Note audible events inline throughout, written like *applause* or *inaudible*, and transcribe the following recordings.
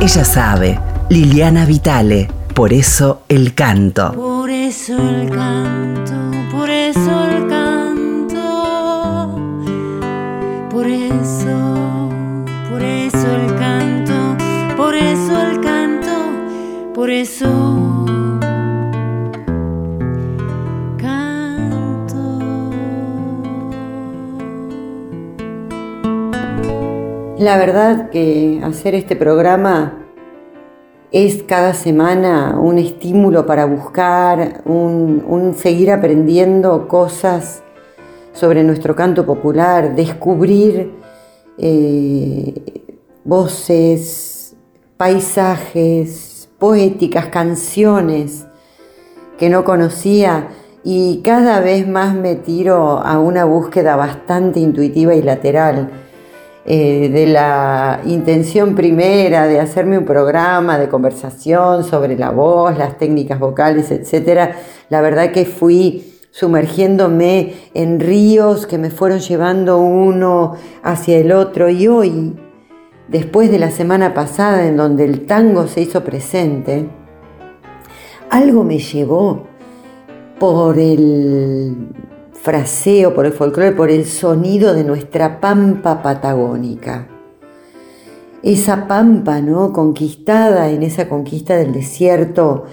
Ella sabe Liliana Vitale, por eso el canto. Por eso el canto, por eso el canto, por eso, por eso el canto, por eso el canto, por eso La verdad que hacer este programa es cada semana un estímulo para buscar, un, seguir aprendiendo cosas sobre nuestro canto popular, descubrir eh, voces, paisajes, poéticas, canciones que no conocía y cada vez más me tiro a una búsqueda bastante intuitiva y lateral eh, de la intención primera de hacerme un programa de conversación sobre la voz, las técnicas vocales, etc. La verdad que fui sumergiéndome en ríos que me fueron llevando uno hacia el otro y hoy, después de la semana pasada en donde el tango se hizo presente, algo me llevó por el fraseo, por el folclore, por el sonido de nuestra pampa patagónica. Esa pampa, ¿no? Conquistada en esa conquista del desierto,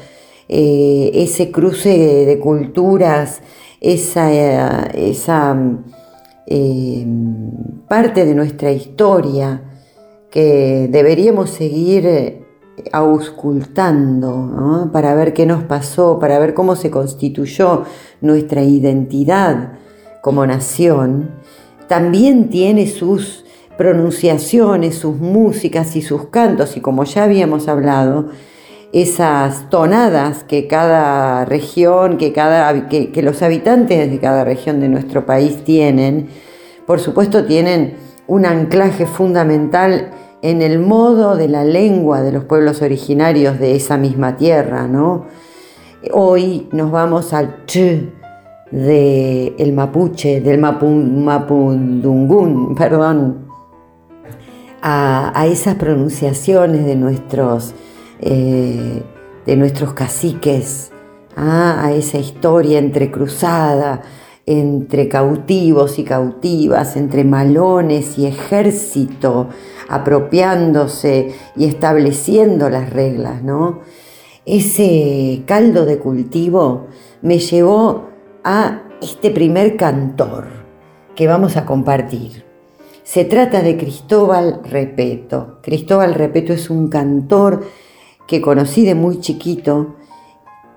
eh, ese cruce de culturas, esa, eh, eh, parte de nuestra historia que deberíamos seguir auscultando para ver qué nos pasó, para ver cómo se constituyó nuestra identidad como nación, también tiene sus pronunciaciones, sus músicas y sus cantos, y como ya habíamos hablado, esas tonadas que cada región, que, cada, que los habitantes de cada región de nuestro país tienen, por supuesto tienen un anclaje fundamental en el modo de la lengua de los pueblos originarios de esa misma tierra, ¿no? Hoy nos vamos al ch del mapuche, del mapundungún, *laughs* perdón, a, a, esas pronunciaciones de nuestros, eh, de nuestros caciques, ¿ah? a esa historia entrecruzada entre cautivos y cautivas, entre malones y ejército, apropiándose y estableciendo las reglas, ¿no? Ese caldo de cultivo me llevó a este primer cantor que vamos a compartir. Se trata de Cristóbal Repeto. Cristóbal Repeto es un cantor que conocí de muy chiquito,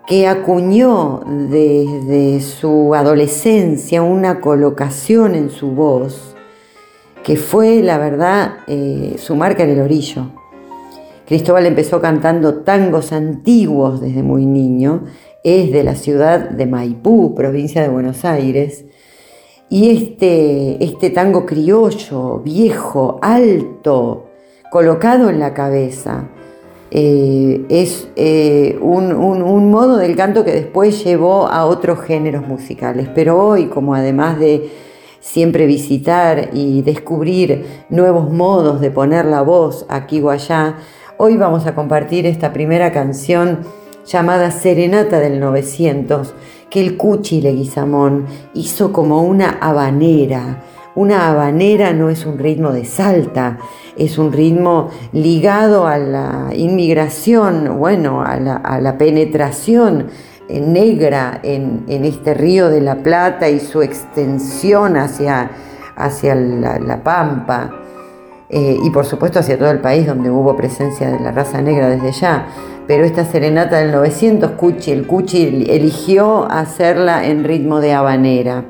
que acuñó desde su adolescencia una colocación en su voz que fue, la verdad, eh, su marca en el orillo. Cristóbal empezó cantando tangos antiguos desde muy niño, es de la ciudad de Maipú, provincia de Buenos Aires, y este, este tango criollo, viejo, alto, colocado en la cabeza, eh, es eh, un, un, modo del canto que después llevó a otros géneros musicales. Pero hoy, como además de siempre visitar y descubrir nuevos modos de poner la voz aquí o allá, hoy vamos a compartir esta primera canción llamada Serenata del 900, que el Cuchi Leguizamón hizo como una habanera. Una habanera no es un ritmo de salta, es un ritmo ligado a la inmigración, bueno, a la, a la penetración negra en, este río de la Plata y su extensión hacia, hacia la, la Pampa. Eh, y por supuesto hacia todo el país donde hubo presencia de la raza negra desde ya. Pero esta serenata del 900, Cuchi, el Cuchi eligió hacerla en ritmo de habanera.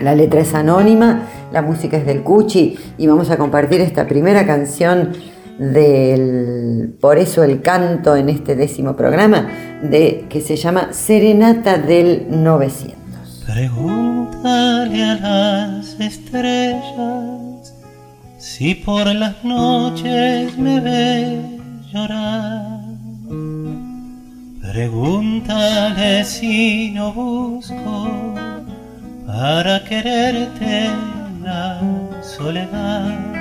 La letra es anónima, la música es del Cuchi y vamos a compartir esta primera canción del Por eso el canto en este décimo programa de que se llama Serenata del 900. Pregúntale a las estrellas si por las noches me ves llorar. Pregúntale si no busco para quererte la soledad.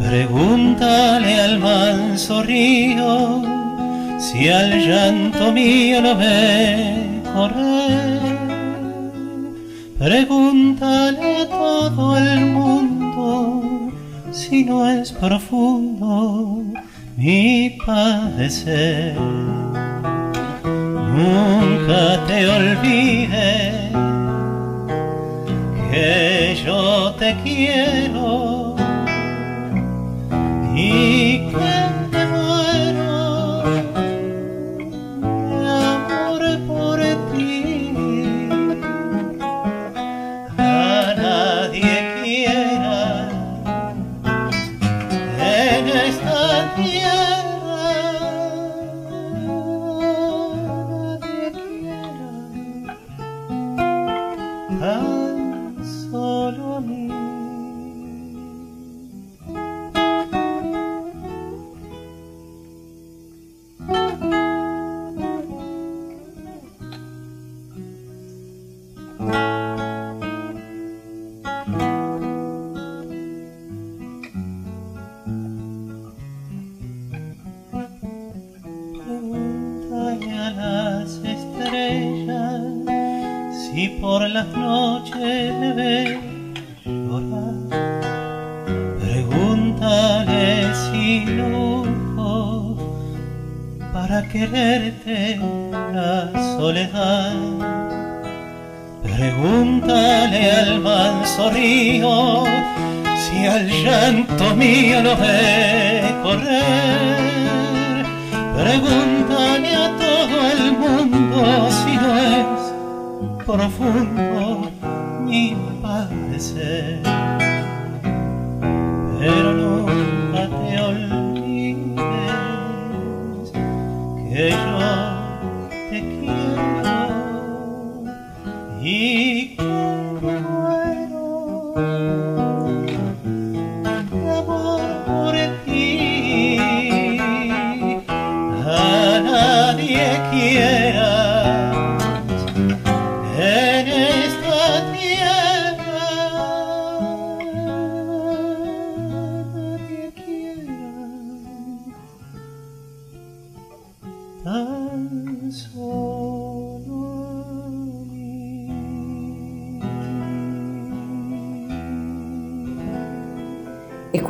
Pregúntale al manso río si al llanto mío lo ve correr. Pregúntale a todo el mundo si no es profundo mi padecer. Nunca te olvides que yo te quiero y que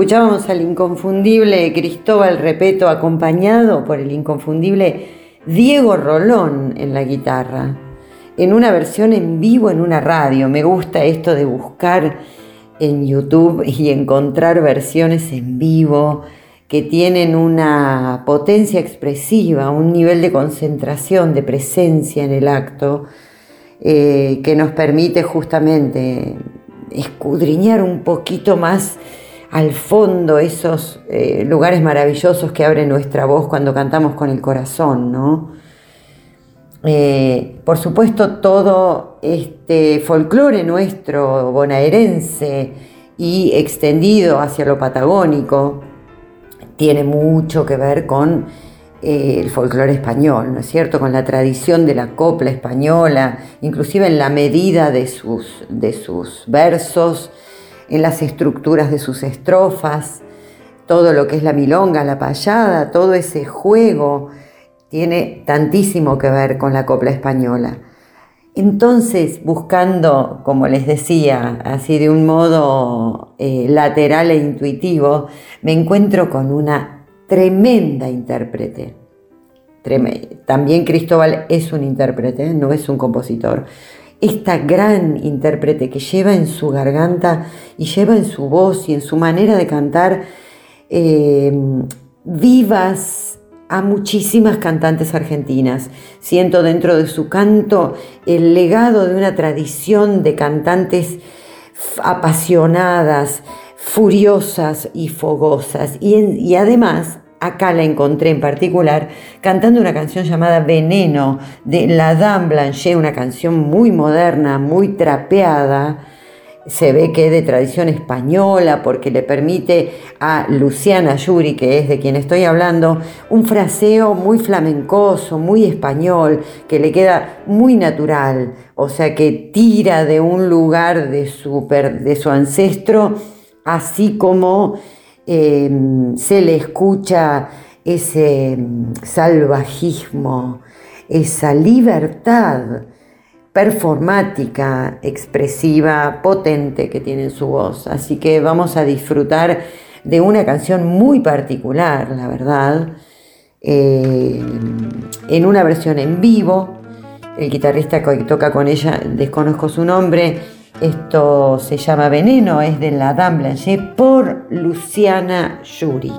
Escuchábamos al inconfundible Cristóbal Repeto acompañado por el inconfundible Diego Rolón en la guitarra, en una versión en vivo en una radio. Me gusta esto de buscar en YouTube y encontrar versiones en vivo que tienen una potencia expresiva, un nivel de concentración, de presencia en el acto, eh, que nos permite justamente escudriñar un poquito más al fondo esos eh, lugares maravillosos que abre nuestra voz cuando cantamos con el corazón, ¿no? Eh, por supuesto, todo este folclore nuestro bonaerense y extendido hacia lo patagónico tiene mucho que ver con eh, el folclore español, ¿no es cierto? Con la tradición de la copla española, inclusive en la medida de sus, de sus versos, en las estructuras de sus estrofas, todo lo que es la milonga, la payada, todo ese juego tiene tantísimo que ver con la copla española. Entonces, buscando, como les decía, así de un modo eh, lateral e intuitivo, me encuentro con una tremenda intérprete. También Cristóbal es un intérprete, no es un compositor. Esta gran intérprete que lleva en su garganta y lleva en su voz y en su manera de cantar eh, vivas a muchísimas cantantes argentinas. Siento dentro de su canto el legado de una tradición de cantantes apasionadas, furiosas y fogosas. Y además, acá la encontré en particular, cantando una canción llamada Veneno de La Dame Blanchet, una canción muy moderna, muy trapeada, se ve que es de tradición española porque le permite a Luciana Yuri, que es de quien estoy hablando, un fraseo muy flamencoso, muy español, que le queda muy natural, o sea que tira de un lugar de su, de su ancestro, así como eh, se le escucha ese mm, salvajismo, esa libertad performática, expresiva, potente que tiene en su voz. Así que vamos a disfrutar de una canción muy particular, la verdad, eh, en una versión en vivo. El guitarrista que toca con ella, desconozco su nombre, esto se llama Veneno, es de la Dame Blanche por Luciana Yuri.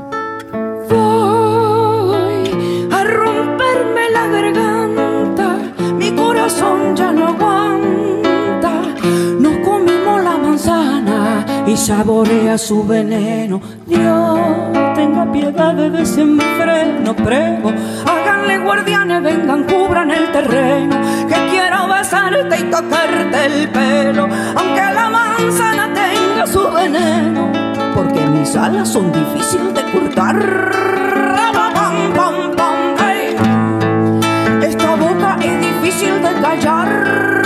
ya no aguanta. Nos comimos la manzana y saborea su veneno. Dios, tenga piedad de desenfreno, prego. Háganle guardianes, vengan, cubran el terreno. Que besarte y tocarte el pelo. Aunque la manzana tenga su veneno. Porque mis alas son difíciles de cortar. difícil de callar.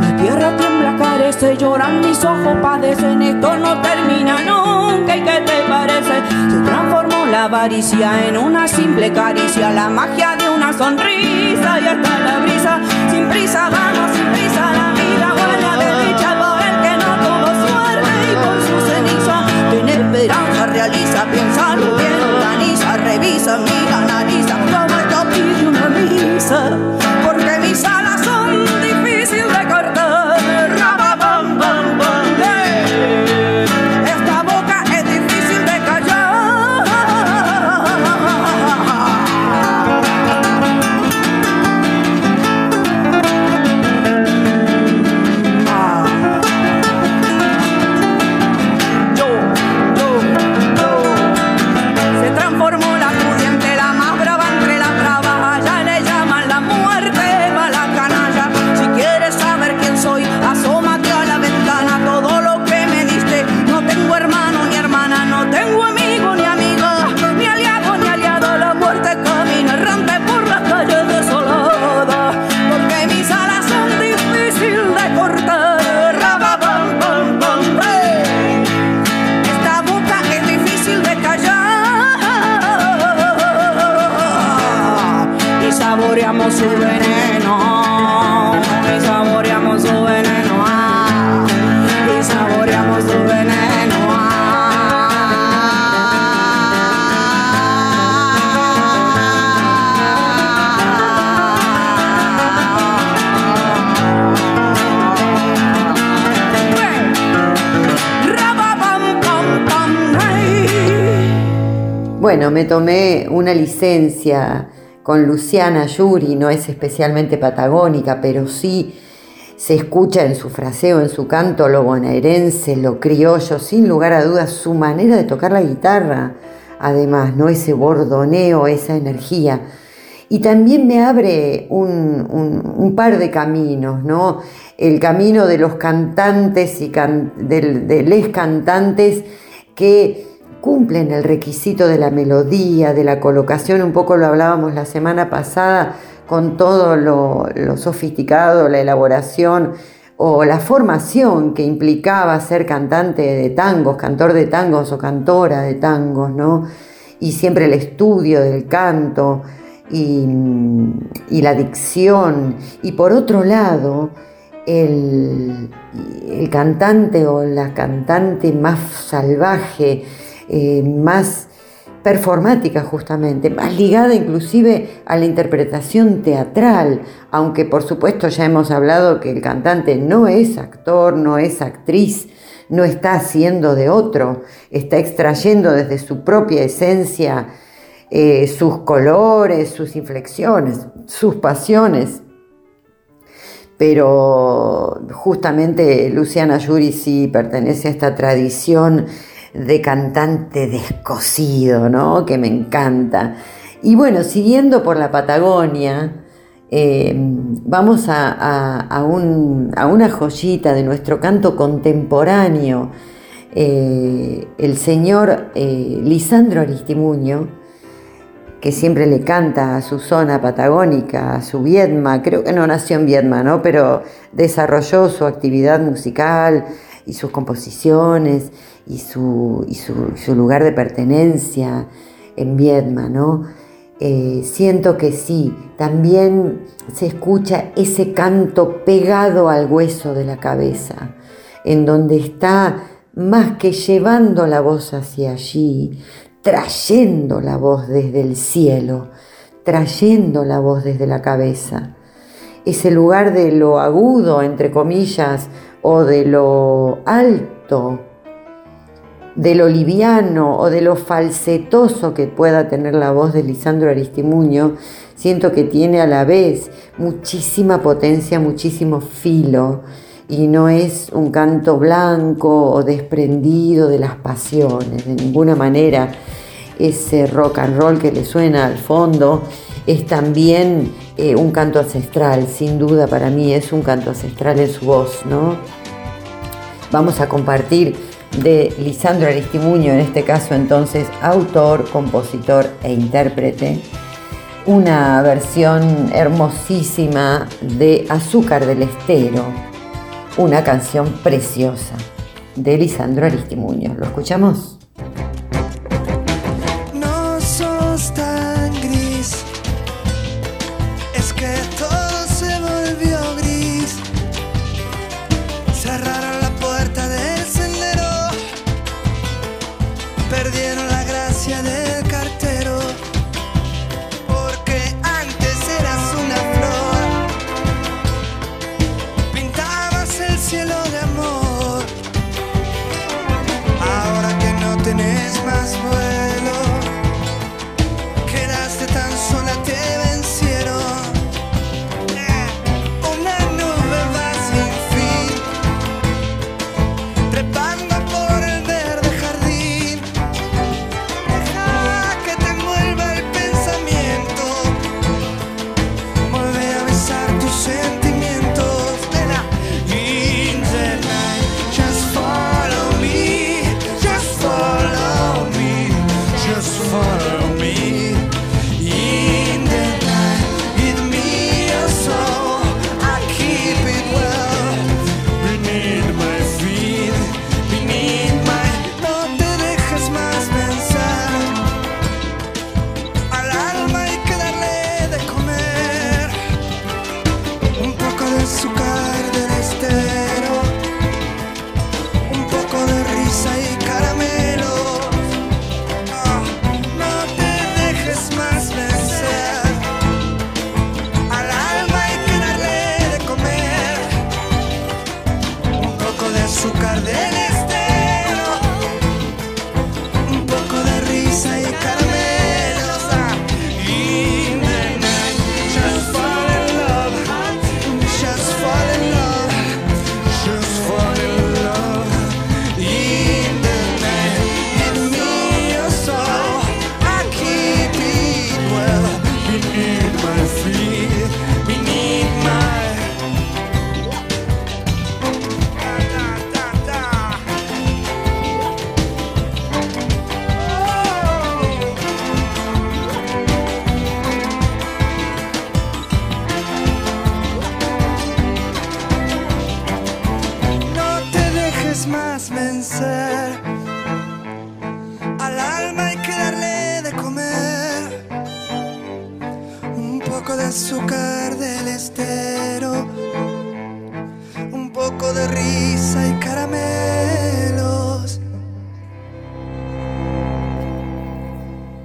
La tierra tiembla, carece, lloran mis ojos, padecen, esto no termina nunca. ¿Y qué te parece? Se transformó la avaricia en una simple caricia, la magia de sonrisa y hasta la brisa. Sin prisa, vamos, sin prisa, la vida buena de dicha por el que no tuvo suerte y con su ceniza. Tiene esperanza, realiza, piensa bien, organiza, revisa, mira, analiza, porque Bueno, me tomé una licencia con Luciana Yuri, no es especialmente patagónica, pero sí se escucha en su fraseo, en su canto, lo bonaerense, lo criollo, sin lugar a dudas, su manera de tocar la guitarra, además, ¿no? Ese bordoneo, esa energía. Y también me abre un, par de caminos, ¿no? El camino de los cantantes y can- del- de les cantantes que cumplen el requisito de la melodía, de la colocación, un poco lo hablábamos la semana pasada con todo lo, sofisticado, la elaboración o la formación que implicaba ser cantante de tangos, cantor de tangos o cantora de tangos, ¿no? Y siempre el estudio del canto y, y la dicción. Y por otro lado, el cantante o la cantante más salvaje, eh, más performática justamente, más ligada inclusive a la interpretación teatral, aunque por supuesto ya hemos hablado que el cantante no es actor, no es actriz, no está haciendo de otro, está extrayendo desde su propia esencia eh, sus colores, sus inflexiones, sus pasiones. Pero justamente Luciana Yuri sí pertenece a esta tradición de cantante descosido, ¿no? Que me encanta. Y bueno, siguiendo por la Patagonia, eh, vamos a, una joyita de nuestro canto contemporáneo. Eh, el señor eh, Lisandro Aristimuño, que siempre le canta a su zona patagónica, a su Viedma, creo que no nació en Viedma, ¿no? pero desarrolló su actividad musical y sus composiciones y su, su lugar de pertenencia en Viedma, ¿no? Eh, siento que sí, también se escucha ese canto pegado al hueso de la cabeza, en donde está más que llevando la voz hacia allí, trayendo la voz desde el cielo, trayendo la voz desde la cabeza. Ese lugar de lo agudo, entre comillas, o de lo alto, de lo liviano o de lo falsetoso que pueda tener la voz de Lisandro Aristimuño, siento que tiene a la vez muchísima potencia, muchísimo filo, y no es un canto blanco o desprendido de las pasiones, de ninguna manera. Ese rock and roll que le suena al fondo es también eh, un canto ancestral, sin duda para mí es un canto ancestral en su voz, ¿no? Vamos a compartir de Lisandro Aristimuño, en este caso entonces autor, compositor e intérprete, una versión hermosísima de Azúcar del Estero, una canción preciosa de Lisandro Aristimuño. ¿Lo escuchamos?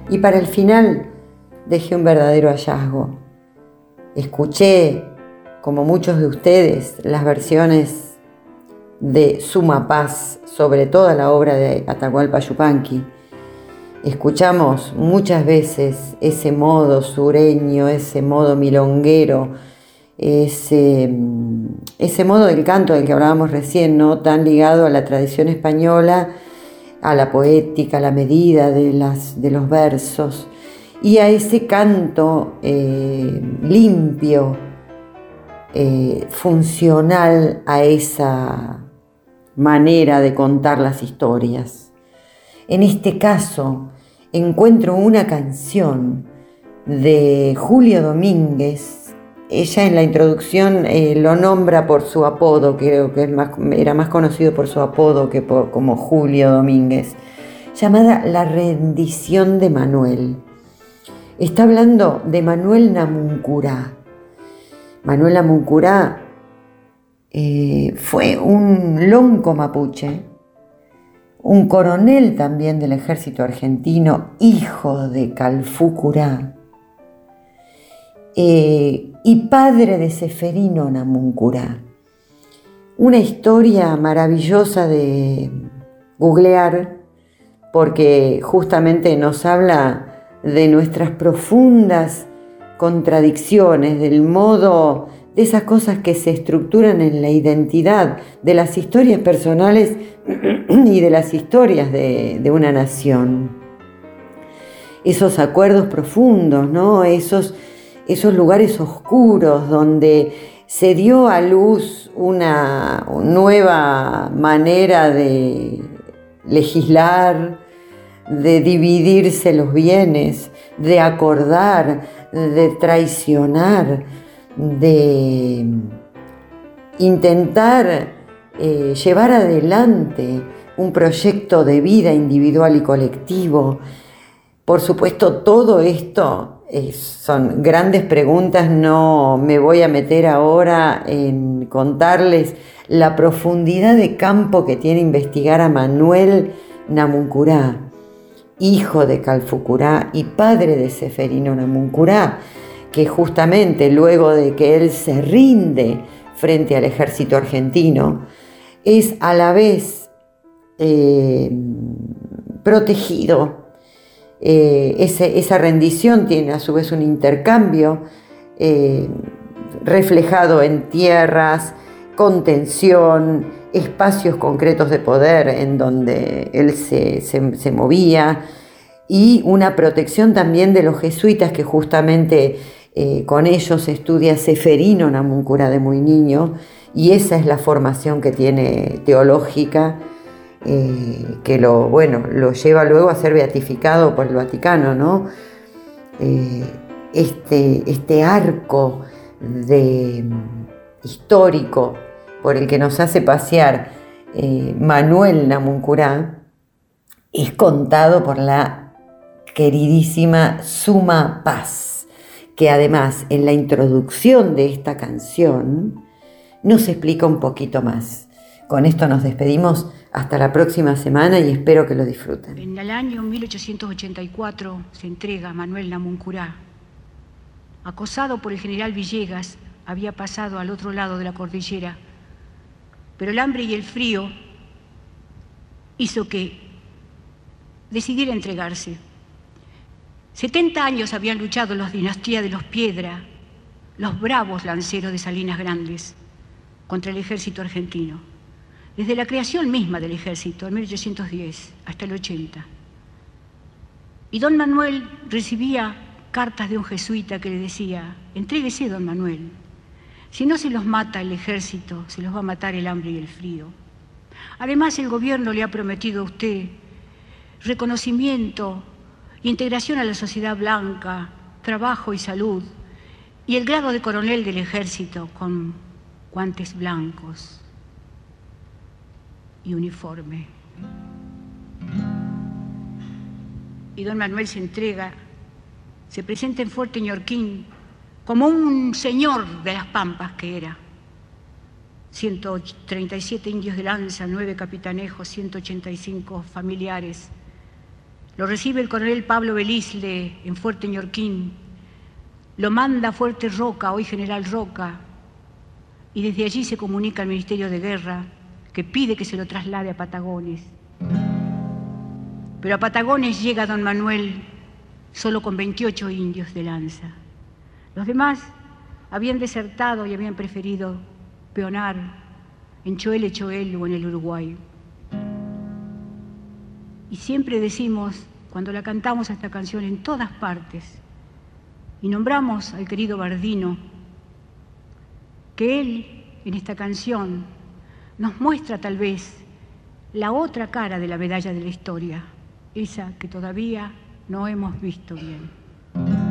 Y para el final dejé un verdadero hallazgo. Escuché, como muchos de ustedes, las versiones de Suma Paz sobre toda la obra de Atahualpa Yupanqui. Escuchamos muchas veces ese modo sureño, ese modo milonguero, ese, ese modo del canto del que hablábamos recién, ¿no? tan ligado a la tradición española a la poética, a la medida de, las, de los versos. y a ese canto eh, limpio, eh, funcional a esa manera de contar las historias. En este caso, encuentro una canción de Julio Domínguez. Ella en la introducción eh, lo nombra por su apodo, creo que era más conocido por su apodo que como Julio Domínguez, llamada La rendición de Manuel. Está hablando de Manuel Namuncurá. Manuel Namuncurá eh, fue un lonco mapuche, un coronel también del ejército argentino, hijo de Calfucurá, eh, y padre de Seferino Namuncurá. Una historia maravillosa de googlear porque justamente nos habla de nuestras profundas contradicciones, del modo, de esas cosas que se estructuran en la identidad, de las historias personales *clears throat* y de las historias de, una nación. Esos acuerdos profundos, ¿no? esos, esos lugares oscuros donde se dio a luz una nueva manera de legislar, de dividirse los bienes, de acordar, de traicionar, de intentar eh, llevar adelante un proyecto de vida individual y colectivo. Por supuesto, todo esto eh, son grandes preguntas, no me voy a meter ahora en contarles la profundidad de campo que tiene investigar a Manuel Namuncurá hijo de Calfucurá y padre de Seferino Namuncurá, que justamente luego de que él se rinde frente al ejército argentino, es a la vez eh, protegido. Eh, esa rendición tiene a su vez un intercambio eh, reflejado en tierras, contención, espacios concretos de poder en donde él se, movía y una protección también de los jesuitas que justamente eh, con ellos estudia Seferino Namuncura de muy niño y esa es la formación que tiene teológica eh, que lo, bueno, lo lleva luego a ser beatificado por el Vaticano, ¿no? Eh, este, este arco de, histórico por el que nos hace pasear Manuel Namuncurá es contado por la queridísima Suma Paz, que además en la introducción de esta canción nos explica un poquito más. Con esto nos despedimos hasta la próxima semana y espero que lo disfruten. En el año 1884 se entrega Manuel Namuncurá. Acosado por el general Villegas, había pasado al otro lado de la cordillera pero el hambre y el frío hizo que decidiera entregarse. 70 años habían luchado las dinastías de los Piedra, los bravos lanceros de Salinas Grandes, contra el ejército argentino, desde la creación misma del ejército, en 1810 hasta el 80. Y don Manuel recibía cartas de un jesuita que le decía, entréguese, don Manuel, si no se los mata el ejército, se los va a matar el hambre y el frío. Además, el gobierno le ha prometido a usted reconocimiento, integración a la sociedad blanca, trabajo y salud, y el grado de coronel del ejército con guantes blancos y uniforme. Y don Manuel se entrega, se presenta en Fuerte Ñorquín como un señor de las pampas que era. 137 indios de lanza, 9 capitanejos, 185 familiares. Lo recibe el coronel Pablo Belisle en Fuerte Ñorquín. Lo manda a Fuerte Roca, hoy General Roca. Y desde allí se comunica al Ministerio de Guerra que pide que se lo traslade a Patagones. Pero a Patagones llega don Manuel solo con 28 indios de lanza. Los demás habían desertado y habían preferido peonar en Choel, Choel o en el Uruguay. Y siempre decimos, cuando la cantamos esta canción en todas partes y nombramos al querido Bardino, que él en esta canción nos muestra tal vez la otra cara de la medalla de la historia, esa que todavía no hemos visto bien.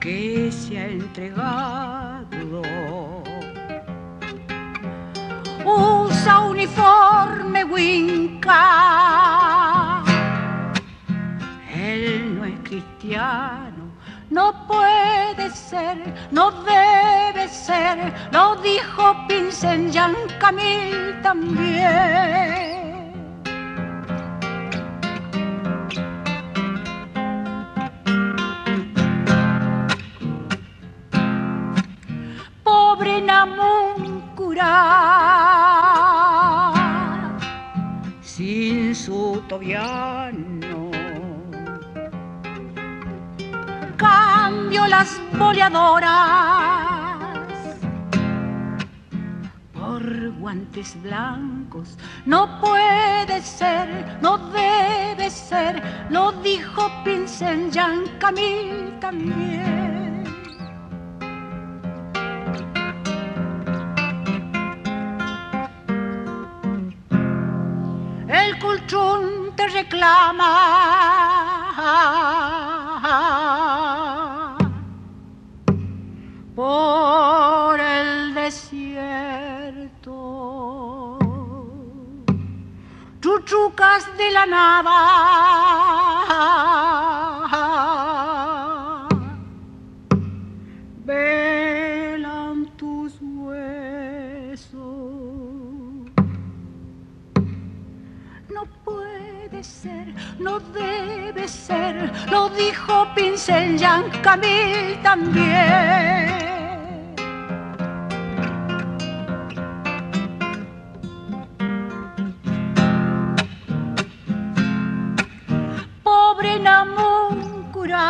Que se ha entregado. Usa uniforme Winca. Él no es cristiano, no puede ser, no debe ser, lo dijo Vincent Jean Camille también. Sin su tobiano. Cambio las boleadoras por guantes blancos. No puede ser, no debe ser, lo dijo Vincent Jean Camille también. Reclama. Por el desierto, chuchucas de la nava. No debe ser, lo dijo Pincel Jean Camille también. Pobre Namuncurá,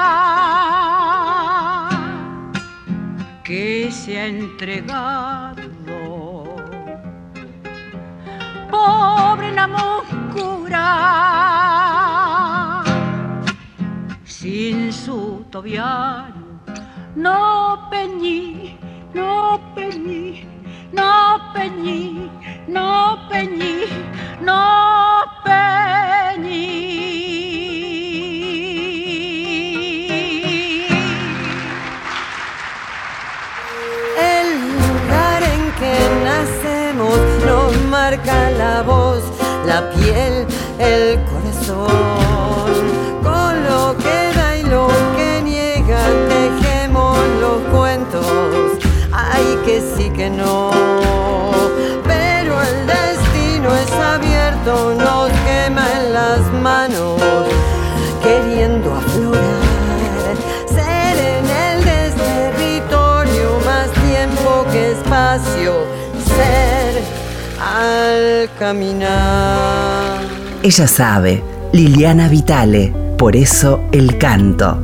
que se ha entregado pobre Namuncurá, no peñí, no peñí, no peñí, no peñí, no peñí. El lugar en que nacemos nos marca la voz, la piel, el corazón. Que sí que no. Pero el destino es abierto, nos quema en las manos, queriendo aflorar. Ser en el desterritorio más tiempo que espacio. Ser al caminar. Ella sabe, Liliana Vitale, por eso el canto.